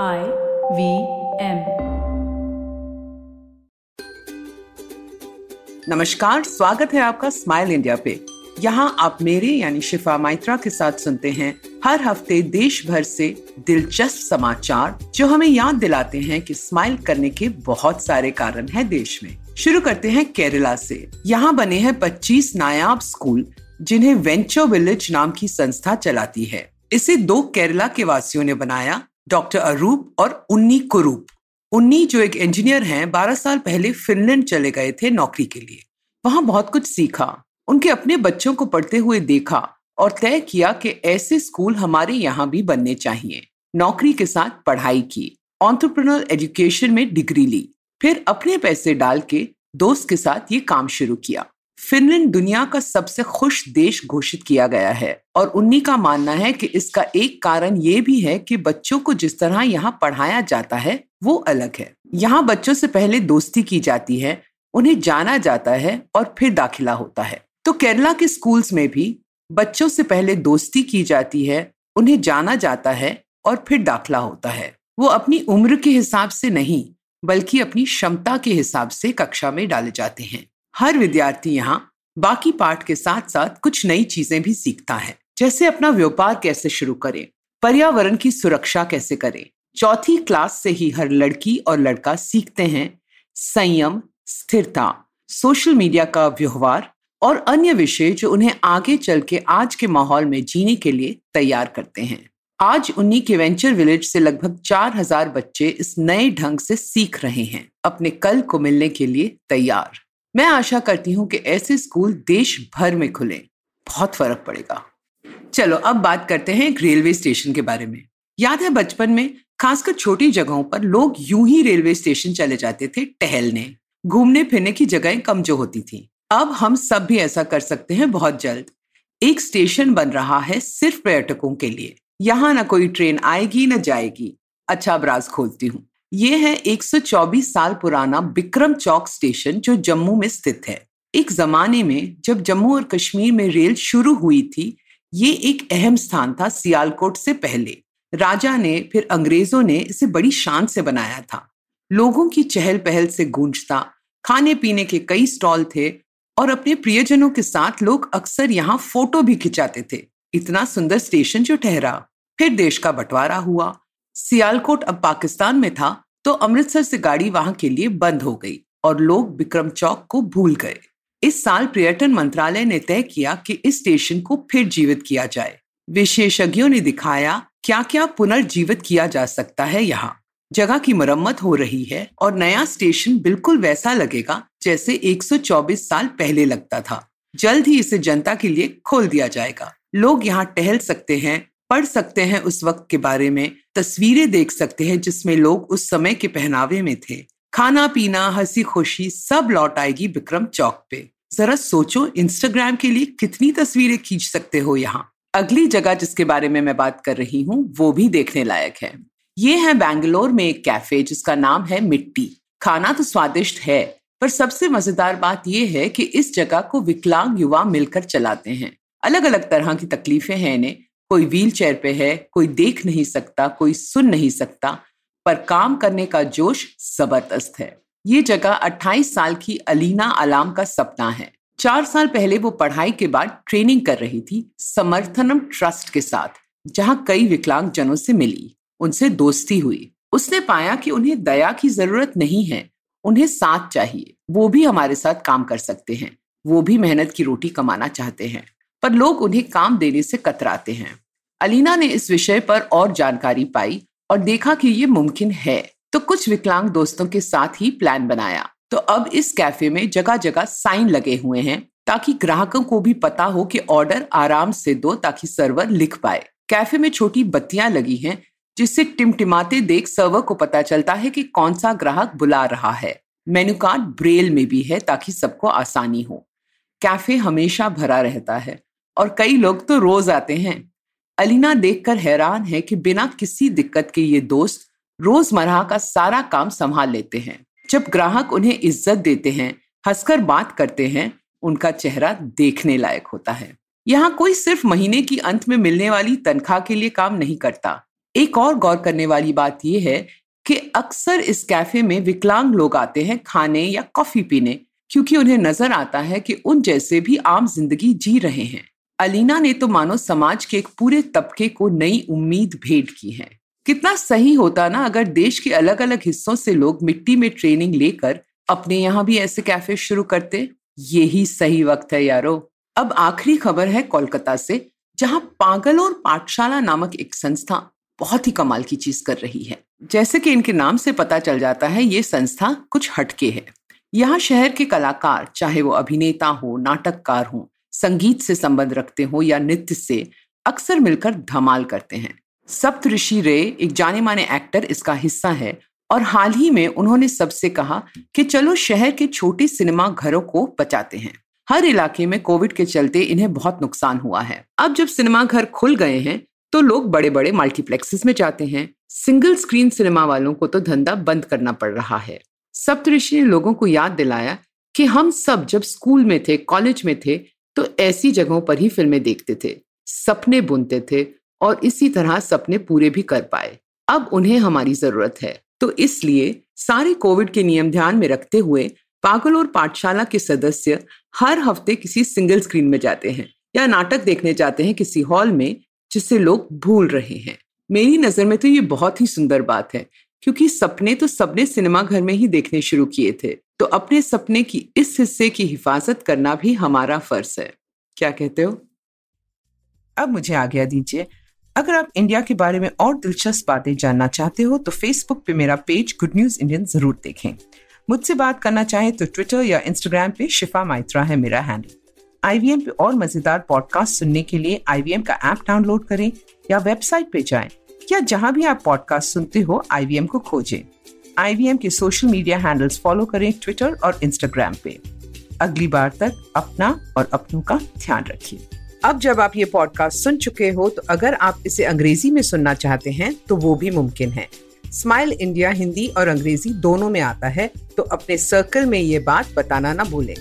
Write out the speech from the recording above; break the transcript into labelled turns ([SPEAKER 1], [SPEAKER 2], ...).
[SPEAKER 1] I V M
[SPEAKER 2] नमस्कार, स्वागत है आपका स्माइल इंडिया पे। यहाँ आप मेरे, यानी शिफा माइत्रा के साथ सुनते हैं हर हफ़्ते देश भर से दिलचस्प समाचार जो हमें याद दिलाते हैं कि स्माइल करने के बहुत सारे कारण हैं देश में। शुरू करते हैं केरला से। यहाँ बने हैं 25 नायाब स्कूल, जिन्हें वेंचर विलेज नाम की संस्था चलाती है। इसे दो केरला के वासियों ने बनाया डॉक्टर अरूप और उन्नी कुरूप। उन्नी जो एक इंजीनियर हैं, बारह साल पहले फिनलैंड चले गए थे नौकरी के लिए। वहाँ बहुत कुछ सीखा, उनके अपने बच्चों को पढ़ते हुए देखा और तय किया कि ऐसे स्कूल हमारे यहाँ भी बनने चाहिए। नौकरी के साथ पढ़ाई की ऑन्टरप्रनर एजुकेशन में डिग्री ली, फिर अपने पैसे डाल के दोस्त के साथ ये काम शुरू किया। फिनलैंड दुनिया का सबसे खुश देश घोषित किया गया है और उन्नी का मानना है कि इसका एक कारण ये भी है कि बच्चों को जिस तरह यहाँ पढ़ाया जाता है, वो अलग है। यहाँ बच्चों से पहले दोस्ती की जाती है, उन्हें जाना जाता है और फिर दाखिला होता है। तो केरला के स्कूल्स में भी बच्चों से पहले दोस्ती की जाती है, उन्हें जाना जाता है और फिर दाखिला होता है। वो अपनी उम्र के हिसाब से नहीं, बल्कि अपनी क्षमता के हिसाब से कक्षा में डाले जाते हैं। हर विद्यार्थी यहाँ बाकी पाठ के साथ साथ कुछ नई चीज़ें भी सीखता है। जैसे अपना व्यापार कैसे शुरू करें, पर्यावरण की सुरक्षा कैसे करें। चौथी क्लास से ही हर लड़की और लड़का सीखते हैं संयम, स्थिरता, सोशल मीडिया का व्यवहार और अन्य विषय जो उन्हें आगे चल के आज के माहौल में जीने के लिए तैयार करते हैं। आज उन्हीं के वेंचर विलेज से लगभग चार हज़ार बच्चे इस नए ढंग से सीख रहे हैं, अपने कल को मिलने के लिए तैयार। मैं आशा करती हूँ कि ऐसे स्कूल देश भर में खुले। बहुत फ़र्क पड़ेगा। चलो, अब बात करते हैं एक रेलवे स्टेशन के बारे में। याद है बचपन में, खासकर छोटी जगहों पर लोग यूँ ही रेलवे स्टेशन चले जाते थे टहलने। घूमने फिरने की जगहें कम जो होती थी। अब हम सब भी ऐसा कर सकते हैं बहुत जल्द। एक स्टेशन बन रहा है सिर्फ़ पर्यटकों के लिए। यहाँ ना कोई ट्रेन आएगी, ना जाएगी। अच्छा अब राज खोलती हूँ। ये है 124 साल पुराना बिक्रम चौक स्टेशन जो जम्मू में स्थित है। एक जमाने में जब जम्मू और कश्मीर में रेल शुरू हुई थी, ये एक अहम स्थान था सियालकोट से पहले। राजा ने, फिर अंग्रेज़ों ने इसे बड़ी शान से बनाया था। लोगों की चहल पहल से गूंजता खाने पीने के कई स्टॉल थे और अपने प्रियजनों के साथ लोग अक्सर यहाँ फ़ोटो भी खिंचाते थे। इतना सुंदर स्टेशन जो ठहरा। फिर देश का बंटवारा हुआ सियालकोट अब पाकिस्तान में था तो अमृतसर से गाड़ी वहाँ के लिए बंद हो गई और लोग विक्रम चौक को भूल गए। इस साल पर्यटन मंत्रालय ने तय किया कि इस स्टेशन को फिर जीवित किया जाए। विशेषज्ञों ने दिखाया क्या क्या पुनर्जीवित किया जा सकता है यहाँ। जगह की मरम्मत हो रही है और नया स्टेशन बिल्कुल वैसा लगेगा जैसे 124 साल पहले लगता था। जल्द ही इसे जनता के लिए खोल दिया जाएगा। लोग यहाँ टहल सकते हैं पढ़ सकते हैं उस वक्त के बारे में, तस्वीरें देख सकते हैं जिसमें लोग उस समय के पहनावे में थे। खाना, पीना, हँसी खुशी सब लौट आएगी विक्रम चौक पे। जरा सोचो इंस्टाग्राम के लिए कितनी तस्वीरें खींच सकते हो यहाँ? अगली जगह जिसके बारे में मैं बात कर रही हूँ, वो भी देखने लायक है। ये है बैंगलोर में एक कैफ़े जिसका नाम है मिट्टी। खाना तो स्वादिष्ट है, पर सबसे मज़ेदार बात यह है कि इस जगह को विकलांग युवा मिलकर चलाते हैं। अलग अलग तरह की तकलीफें हैं इन्हें कोई व्हील चेयर पे है, कोई देख नहीं सकता, कोई सुन नहीं सकता, पर काम करने का जोश ज़बरदस्त है। ये जगह 28 साल की अलीना अलाम का सपना है। चार साल पहले वो पढ़ाई के बाद ट्रेनिंग कर रही थी समर्थनम ट्रस्ट के साथ, जहाँ कई विकलांग जनों से मिली। उनसे दोस्ती हुई। उसने पाया कि उन्हें दया की ज़रूरत नहीं है, उन्हें साथ चाहिए। वो भी हमारे साथ काम कर सकते हैं, वो भी मेहनत की रोटी कमाना चाहते हैं, पर लोग उन्हें काम देने से कतराते हैं। अलीना ने इस विषय पर और जानकारी पाई और देखा कि ये मुमकिन है। तो कुछ विकलांग दोस्तों के साथ ही प्लान बनाया। तो अब इस कैफ़े में जगह जगह साइन लगे हुए हैं ताकि ग्राहकों को भी पता हो कि ऑर्डर आराम से दो ताकि सर्वर लिख पाए। कैफ़े में छोटी बत्तियाँ लगी हैं, जिससे टिमटिमाते देख सर्वर को पता चलता है कि कौन सा ग्राहक बुला रहा है। मेन्यू कार्ड ब्रेल में भी है ताकि सबको आसानी हो। कैफ़े हमेशा भरा रहता है और कई लोग तो रोज आते हैं। अलीना देखकर हैरान है कि बिना किसी दिक्कत के ये दोस्त रोज़मर्रा का सारा काम संभाल लेते हैं। जब ग्राहक उन्हें इज़्ज़त देते हैं, हंसकर बात करते हैं, उनका चेहरा देखने लायक होता है। यहाँ कोई सिर्फ़ महीने की अंत में मिलने वाली तनख्वाह के लिए काम नहीं करता। एक और गौर करने वाली बात यह है कि अक्सर इस कैफ़े में विकलांग लोग आते हैं खाने या कॉफ़ी पीने, क्योंकि उन्हें नज़र आता है कि उन जैसे भी आम ज़िंदगी जी रहे हैं। अलीना ने तो मानो समाज के एक पूरे तबके को नई उम्मीद भेंट की है। कितना सही होता ना अगर देश के अलग अलग हिस्सों से लोग मिट्टी में ट्रेनिंग लेकर अपने यहाँ भी ऐसे कैफ़े शुरू करते? यही सही वक्त है यारो। अब आखिरी खबर है कोलकाता से, जहाँ पागल और पाठशाला नामक एक संस्था बहुत ही कमाल की चीज़ कर रही है। जैसे कि इनके नाम से पता चल जाता है ये संस्था कुछ हटके है। यहाँ शहर के कलाकार, चाहे वो अभिनेता हो, नाटककार हो संगीत से संबंध रखते हो या नृत्य से, अक्सर मिलकर धमाल करते हैं। सप्त ऋषि रे एक जाने माने एक्टर इसका हिस्सा है और हाल ही में उन्होंने सबसे कहा कि चलो शहर के छोटे सिनेमा घरों को बचाते हैं। हर इलाके में कोविड के चलते इन्हें बहुत नुकसान हुआ है। अब जब सिनेमा घर खुल गए हैं तो लोग बड़े बड़े मल्टीप्लेक्सेस में जाते हैं। सिंगल स्क्रीन सिनेमा वालों को तो धंधा बंद करना पड़ रहा है। सप्तऋषि ने लोगों को याद दिलाया कि हम सब जब स्कूल में थे, कॉलेज में थे तो ऐसी जगहों पर ही फ़िल्में देखते थे, सपने बुनते थे और इसी तरह सपने पूरे भी कर पाए। अब उन्हें हमारी ज़रूरत है। तो इसलिए सारे कोविड के नियम ध्यान में रखते हुए पागल और पाठशाला के सदस्य हर हफ़्ते किसी सिंगल स्क्रीन में जाते हैं या नाटक देखने जाते हैं किसी हॉल में जिसे लोग भूल रहे हैं। मेरी नज़र में तो ये बहुत ही सुंदर बात है, क्योंकि सपने तो सबने सिनेमा घर में ही देखने शुरू किए थे। तो अपने सपने की इस हिस्से की हिफाजत करना भी हमारा फ़र्ज़ है। क्या कहते हो? अब मुझे आज्ञा दीजिए, अगर आप इंडिया के बारे में और दिलचस्प बातें जानना चाहते हो तो फेसबुक पे मेरा पेज गुड न्यूज़ इंडियन ज़रूर देखें। मुझसे बात करना चाहें तो ट्विटर या इंस्टाग्राम पे शिफा माइत्रा है मेरा हैंडल आईवीएम पे और मज़ेदार पॉडकास्ट सुनने के लिए आईवीएम का ऐप डाउनलोड करें या वेबसाइट पे जाएँ, या जहाँ भी आप पॉडकास्ट सुनते हो आईवीएम को खोजें। आईवीएम के सोशल मीडिया हैंडल्स फॉलो करें ट्विटर और इंस्टाग्राम पे। अगली बार तक अपना और अपनों का ध्यान रखिए। अब जब आप ये पॉडकास्ट सुन चुके हो तो अगर आप इसे अंग्रेज़ी में सुनना चाहते हैं तो वो भी मुमकिन है। स्माइल इंडिया हिंदी और अंग्रेज़ी दोनों में आता है तो अपने सर्कल में ये बात बताना ना भूलें।